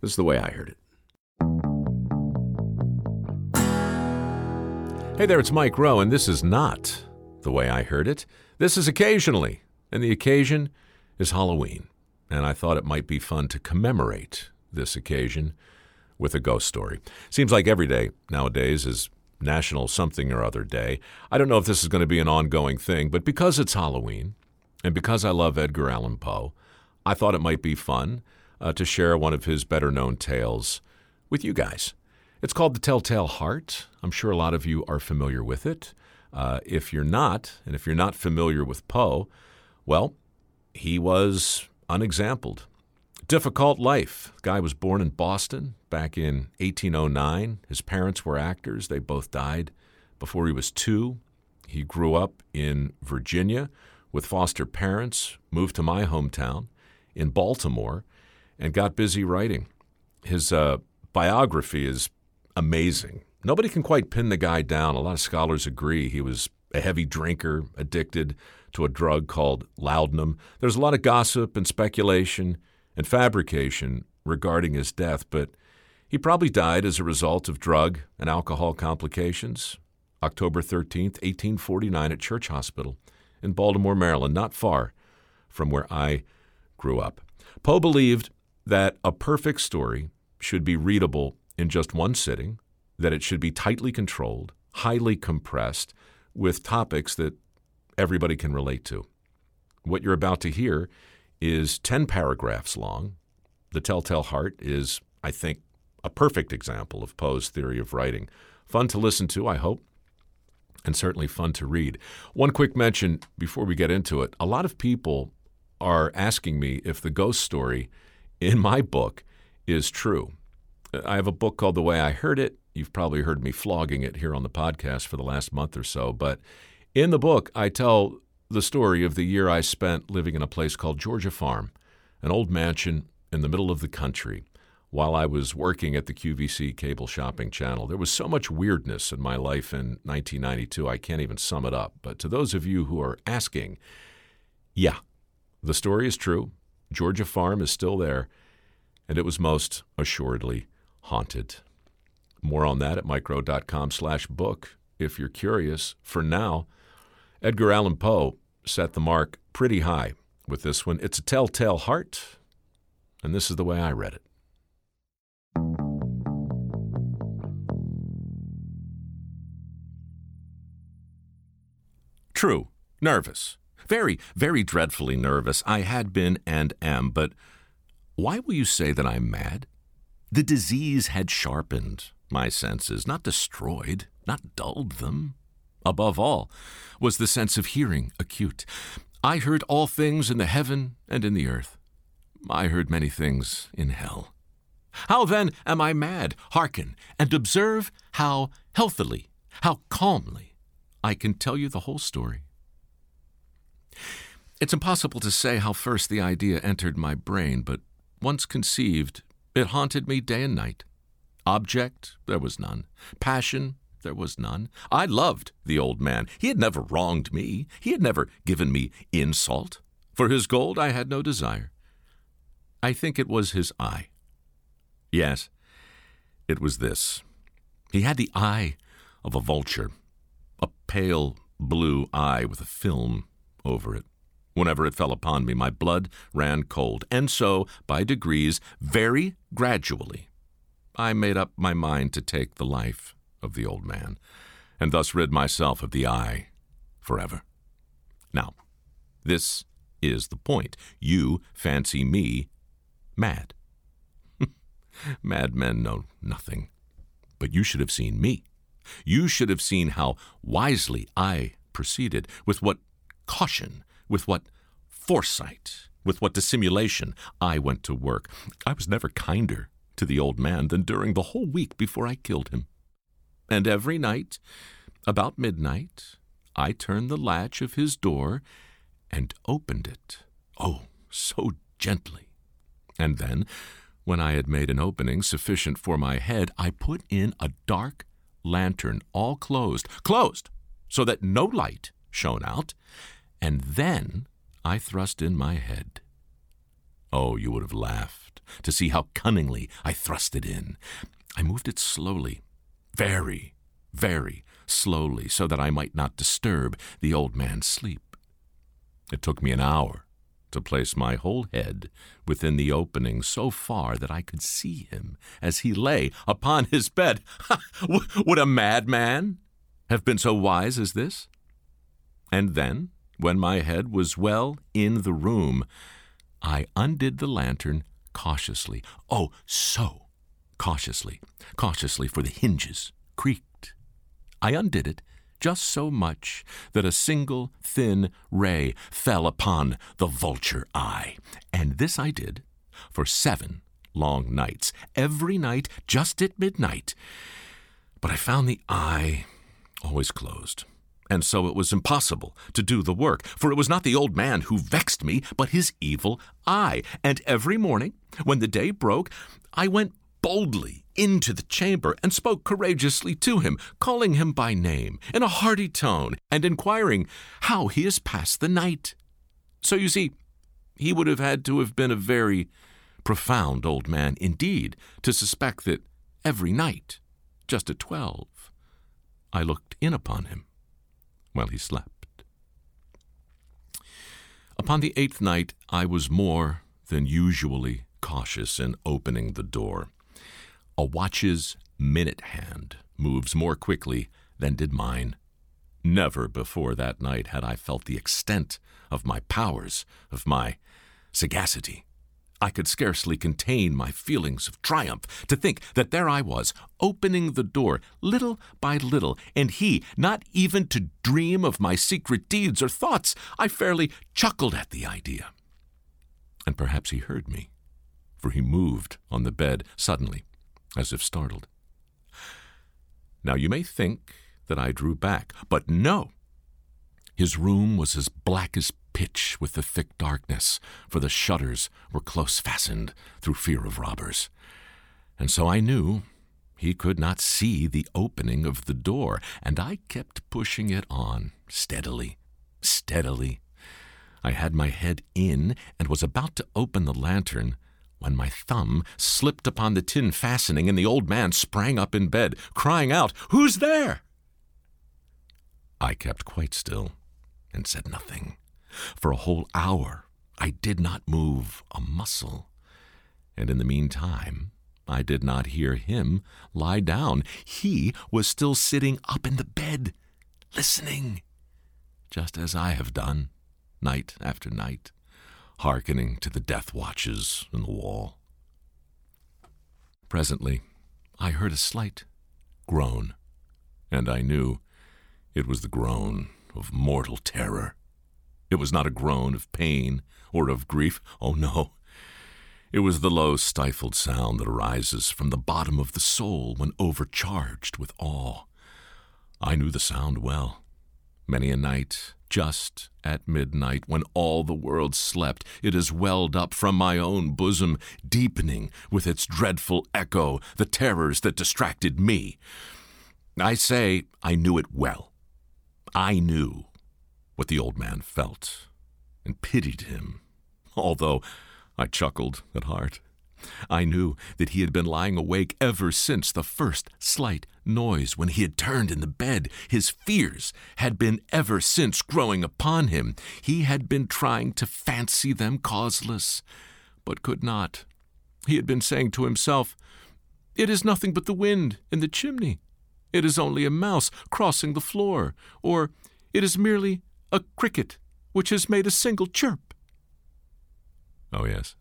This is the way I heard it. Hey there, it's Mike Rowe, and this is not the way I heard it. This is occasionally, and the occasion is Halloween. And I thought it might be fun to commemorate this occasion with a ghost story. Seems like every day nowadays is National Something or Other Day. I don't know if this is going to be an ongoing thing, but because it's Halloween, and because I love Edgar Allan Poe, I thought it might be fun uh, to share one of his better known tales with you guys. It's called The Telltale Heart. I'm sure a lot of you are familiar with it. Uh, if you're not, and if you're not familiar with Poe, well, he was unexampled. Difficult life. Guy was born in Boston back in 1809. His parents were actors. They both died before he was two. He grew up in Virginia with foster parents, moved to my hometown in Baltimore, and got busy writing. His uh, biography is amazing. Nobody can quite pin the guy down. A lot of scholars agree he was a heavy drinker, addicted to a drug called laudanum. There's a lot of gossip and speculation and fabrication regarding his death, but he probably died as a result of drug and alcohol complications. October 13th, 1849, at Church Hospital in Baltimore, Maryland, not far from where I grew up. Poe believed that a perfect story should be readable in just one sitting, that it should be tightly controlled, highly compressed, with topics that everybody can relate to. What you're about to hear is 10 paragraphs long. The Telltale Heart is, I think, a perfect example of Poe's theory of writing. Fun to listen to, I hope, and certainly fun to read. One quick mention before we get into it a lot of people are asking me if the ghost story in my book is true. I have a book called The Way I Heard It. You've probably heard me flogging it here on the podcast for the last month or so. But in the book, I tell the story of the year I spent living in a place called Georgia Farm, an old mansion in the middle of the country, while I was working at the QVC cable shopping channel. There was so much weirdness in my life in 1992, I can't even sum it up. But to those of you who are asking, yeah, the story is true. Georgia Farm is still there, and it was most assuredly haunted. More on that at mikerowe.com slash book if you're curious. For now, Edgar Allan Poe set the mark pretty high with this one. It's a telltale heart, and this is the way I read it. True, nervous. Very, very dreadfully nervous. I had been and am, but why will you say that I'm mad? The disease had sharpened my senses, not destroyed, not dulled them. Above all, was the sense of hearing acute. I heard all things in the heaven and in the earth. I heard many things in hell. How then am I mad? Hearken and observe how healthily, how calmly I can tell you the whole story. It's impossible to say how first the idea entered my brain, but once conceived, it haunted me day and night. Object, there was none. Passion, there was none. I loved the old man. He had never wronged me. He had never given me insult. For his gold I had no desire. I think it was his eye. Yes, it was this. He had the eye of a vulture, a pale blue eye with a film over it. Whenever it fell upon me, my blood ran cold, and so, by degrees, very gradually, I made up my mind to take the life of the old man, and thus rid myself of the eye forever. Now, this is the point. You fancy me mad. Madmen know nothing. But you should have seen me. You should have seen how wisely I proceeded, with what caution with what foresight, with what dissimulation I went to work. I was never kinder to the old man than during the whole week before I killed him. And every night, about midnight, I turned the latch of his door and opened it. Oh, so gently. And then, when I had made an opening sufficient for my head, I put in a dark lantern, all closed, closed, so that no light shone out, and then I thrust in my head. Oh, you would have laughed to see how cunningly I thrust it in. I moved it slowly, very, very slowly, so that I might not disturb the old man's sleep. It took me an hour to place my whole head within the opening so far that I could see him as he lay upon his bed. Would a madman have been so wise as this? And then, when my head was well in the room, I undid the lantern cautiously. Oh, so cautiously, cautiously, for the hinges creaked. I undid it just so much that a single thin ray fell upon the vulture eye. And this I did for seven long nights, every night just at midnight. But I found the eye always closed. And so it was impossible to do the work, for it was not the old man who vexed me, but his evil eye. And every morning, when the day broke, I went boldly into the chamber and spoke courageously to him, calling him by name in a hearty tone and inquiring how he has passed the night. So you see, he would have had to have been a very profound old man indeed to suspect that every night, just at twelve, I looked in upon him while he slept. Upon the eighth night, I was more than usually cautious in opening the door. A watch's minute hand moves more quickly than did mine. Never before that night had I felt the extent of my powers, of my sagacity. I could scarcely contain my feelings of triumph to think that there I was, opening the door little by little, and he not even to dream of my secret deeds or thoughts. I fairly chuckled at the idea. And perhaps he heard me, for he moved on the bed suddenly as if startled. Now you may think that I drew back, but no. His room was as black as pitch with the thick darkness, for the shutters were close fastened through fear of robbers. And so I knew he could not see the opening of the door, and I kept pushing it on steadily, steadily. I had my head in and was about to open the lantern when my thumb slipped upon the tin fastening and the old man sprang up in bed, crying out, Who's there? I kept quite still and said nothing. For a whole hour I did not move a muscle. And in the meantime, I did not hear him lie down. He was still sitting up in the bed, listening, just as I have done, night after night hearkening to the death watches in the wall. Presently, I heard a slight groan, and I knew it was the groan of mortal terror. It was not a groan of pain or of grief. Oh, no. It was the low, stifled sound that arises from the bottom of the soul when overcharged with awe. I knew the sound well. Many a night just at midnight, when all the world slept, it has welled up from my own bosom, deepening with its dreadful echo the terrors that distracted me. I say I knew it well. I knew what the old man felt, and pitied him, although I chuckled at heart. I knew that he had been lying awake ever since the first slight noise when he had turned in the bed. His fears had been ever since growing upon him. He had been trying to fancy them causeless, but could not. He had been saying to himself, It is nothing but the wind in the chimney. It is only a mouse crossing the floor, or it is merely a cricket which has made a single chirp. Oh, yes.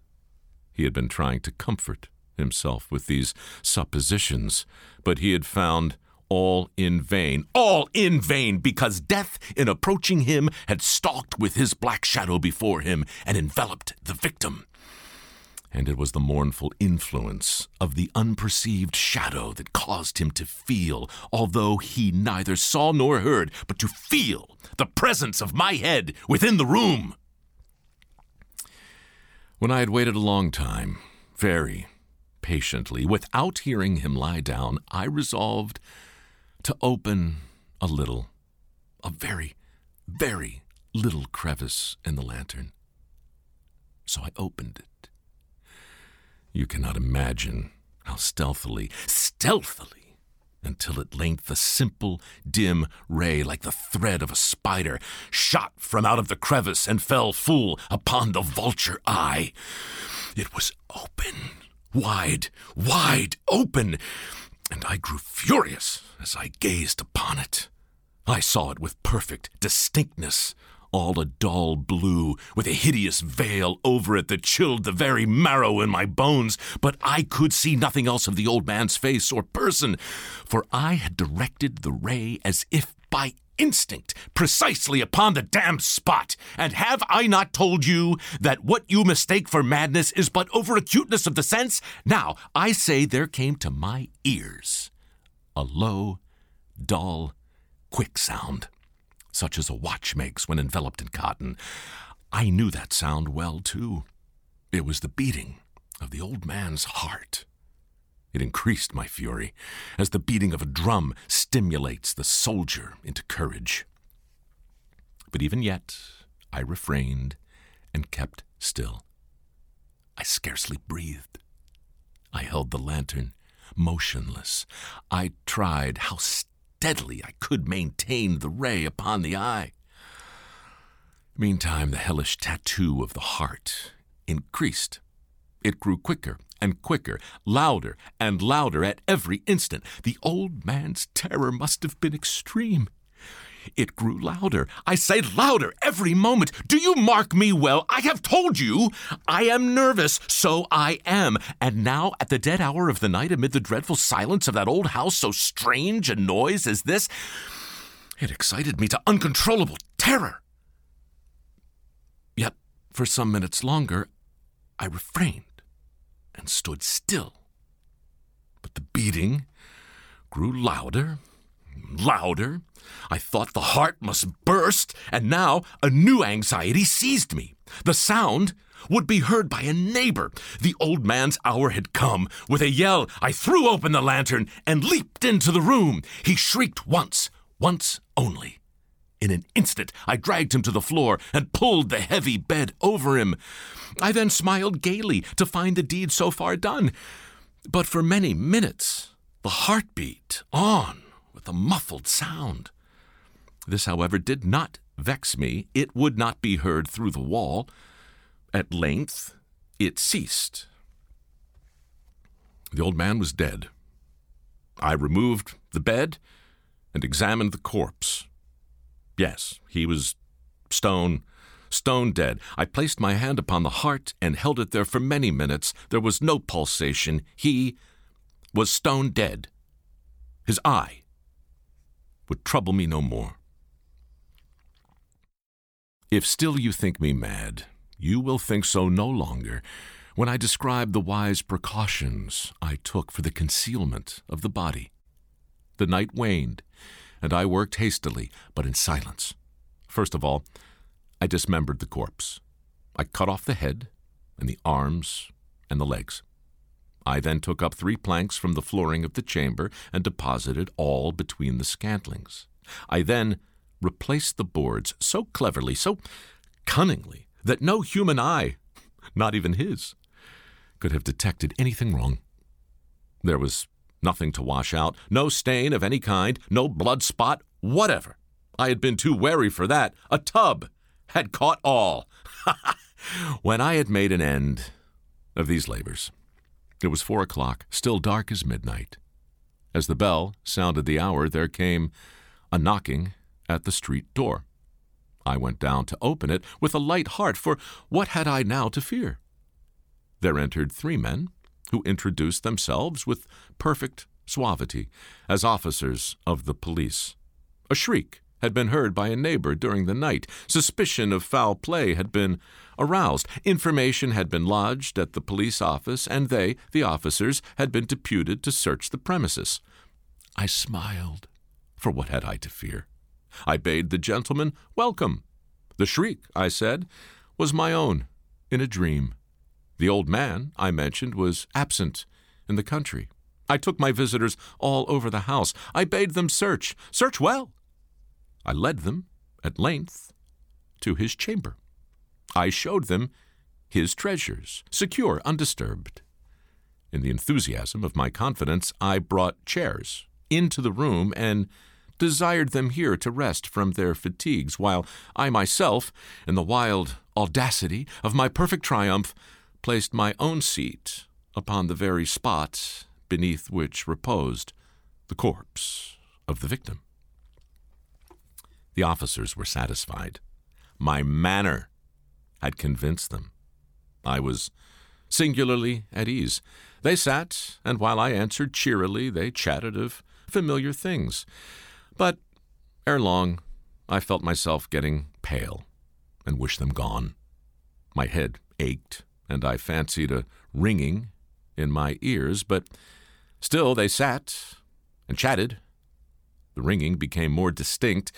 He had been trying to comfort himself with these suppositions, but he had found all in vain. All in vain, because death, in approaching him, had stalked with his black shadow before him and enveloped the victim. And it was the mournful influence of the unperceived shadow that caused him to feel, although he neither saw nor heard, but to feel the presence of my head within the room. When I had waited a long time, very patiently, without hearing him lie down, I resolved to open a little, a very, very little crevice in the lantern. So I opened it, You cannot imagine how stealthily, stealthily, until at length a simple, dim ray, like the thread of a spider, shot from out of the crevice and fell full upon the vulture eye. It was open, wide, wide open, and I grew furious as I gazed upon it. I saw it with perfect distinctness, all a dull blue, with a hideous veil over it that chilled the very marrow in my bones. But I could see nothing else of the old man's face or person, for I had directed the ray as if by instinct precisely upon the damned spot. And have I not told you that what you mistake for madness is but over acuteness of the sense? Now, I say there came to my ears a low, dull, quick sound such as a watch makes when enveloped in cotton. I knew that sound well, too. It was the beating of the old man's heart. It increased my fury, as the beating of a drum stimulates the soldier into courage. But even yet, I refrained and kept still. I scarcely breathed. I held the lantern motionless. I tried how steadily I could maintain the ray upon the eye. Meantime, the hellish tattoo of the heart increased. It grew quicker and quicker, louder and louder at every instant. The old man's terror must have been extreme. It grew louder. I say louder every moment. Do you mark me well? I have told you I am nervous, so I am. And now, at the dead hour of the night, amid the dreadful silence of that old house, so strange a noise as this, it excited me to uncontrollable terror. Yet, for some minutes longer, I refrained and stood still. But the beating grew louder, louder, I thought the heart must burst, and now a new anxiety seized me. The sound would be heard by a neighbor. The old man's hour had come. With a yell, I threw open the lantern and leaped into the room. He shrieked once, once only. In an instant, I dragged him to the floor and pulled the heavy bed over him. I then smiled gaily to find the deed so far done. But for many minutes, the heart beat on with a muffled sound. This, however, did not vex me. It would not be heard through the wall. At length, it ceased. The old man was dead. I removed the bed and examined the corpse. Yes, he was stone, stone dead. I placed my hand upon the heart and held it there for many minutes. There was no pulsation. He was stone dead. His eye would trouble me no more. If still you think me mad, you will think so no longer when I describe the wise precautions I took for the concealment of the body. The night waned, and I worked hastily, but in silence. First of all, I dismembered the corpse. I cut off the head, and the arms, and the legs. I then took up three planks from the flooring of the chamber and deposited all between the scantlings. I then replaced the boards so cleverly, so cunningly, that no human eye, not even his, could have detected anything wrong. There was nothing to wash out, no stain of any kind, no blood spot, whatever. I had been too wary for that. A tub had caught all. when I had made an end of these labors, it was four o'clock, still dark as midnight. As the bell sounded the hour, there came a knocking at the street door. I went down to open it with a light heart, for what had I now to fear? There entered three men, who introduced themselves with perfect suavity as officers of the police. A shriek had been heard by a neighbor during the night. Suspicion of foul play had been aroused. Information had been lodged at the police office, and they, the officers, had been deputed to search the premises. I smiled, for what had I to fear? I bade the gentleman welcome. The shriek, I said, was my own, in a dream. The old man, I mentioned, was absent in the country. I took my visitors all over the house. I bade them search, search well. I led them, at length, to his chamber. I showed them his treasures, secure, undisturbed. In the enthusiasm of my confidence, I brought chairs into the room and desired them here to rest from their fatigues, while I myself, in the wild audacity of my perfect triumph, placed my own seat upon the very spot beneath which reposed the corpse of the victim. The officers were satisfied. My manner had convinced them. I was singularly at ease. They sat, and while I answered cheerily, they chatted of familiar things. But ere long, I felt myself getting pale and wished them gone. My head ached, and I fancied a ringing in my ears, but still they sat and chatted. The ringing became more distinct.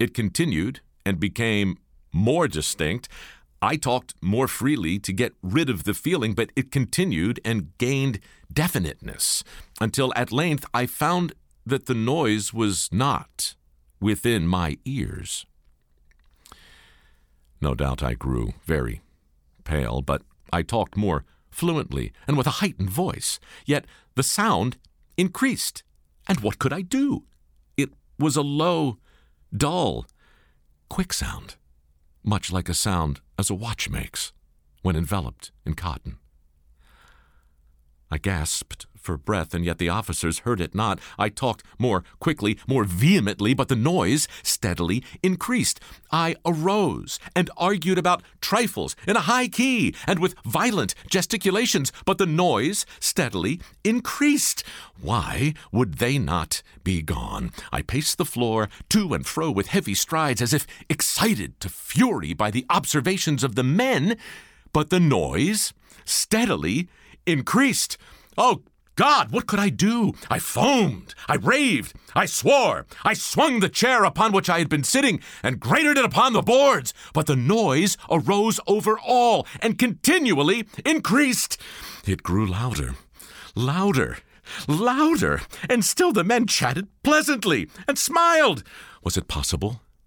It continued and became more distinct. I talked more freely to get rid of the feeling, but it continued and gained definiteness until at length I found that the noise was not within my ears. No doubt I grew very pale, but I talked more fluently and with a heightened voice. Yet the sound increased. And what could I do? It was a low, dull, quick sound, much like a sound as a watch makes when enveloped in cotton. I gasped for breath, and yet the officers heard it not. I talked more quickly, more vehemently, but the noise steadily increased. I arose and argued about trifles in a high key and with violent gesticulations, but the noise steadily increased. Why would they not be gone? I paced the floor to and fro with heavy strides, as if excited to fury by the observations of the men, but the noise steadily increased. Oh, God, what could I do? I foamed, I raved, I swore, I swung the chair upon which I had been sitting and grated it upon the boards, but the noise arose over all and continually increased. It grew louder, louder, louder, and still the men chatted pleasantly and smiled. Was it possible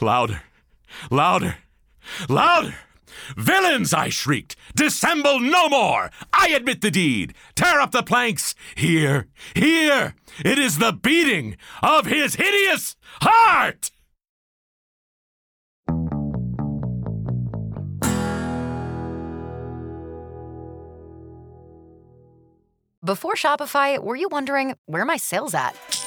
Louder, louder, louder! Villains, I shrieked, dissemble no more! I admit the deed! Tear up the planks! Here, here! It is the beating of his hideous heart! Before Shopify, were you wondering where my sales at?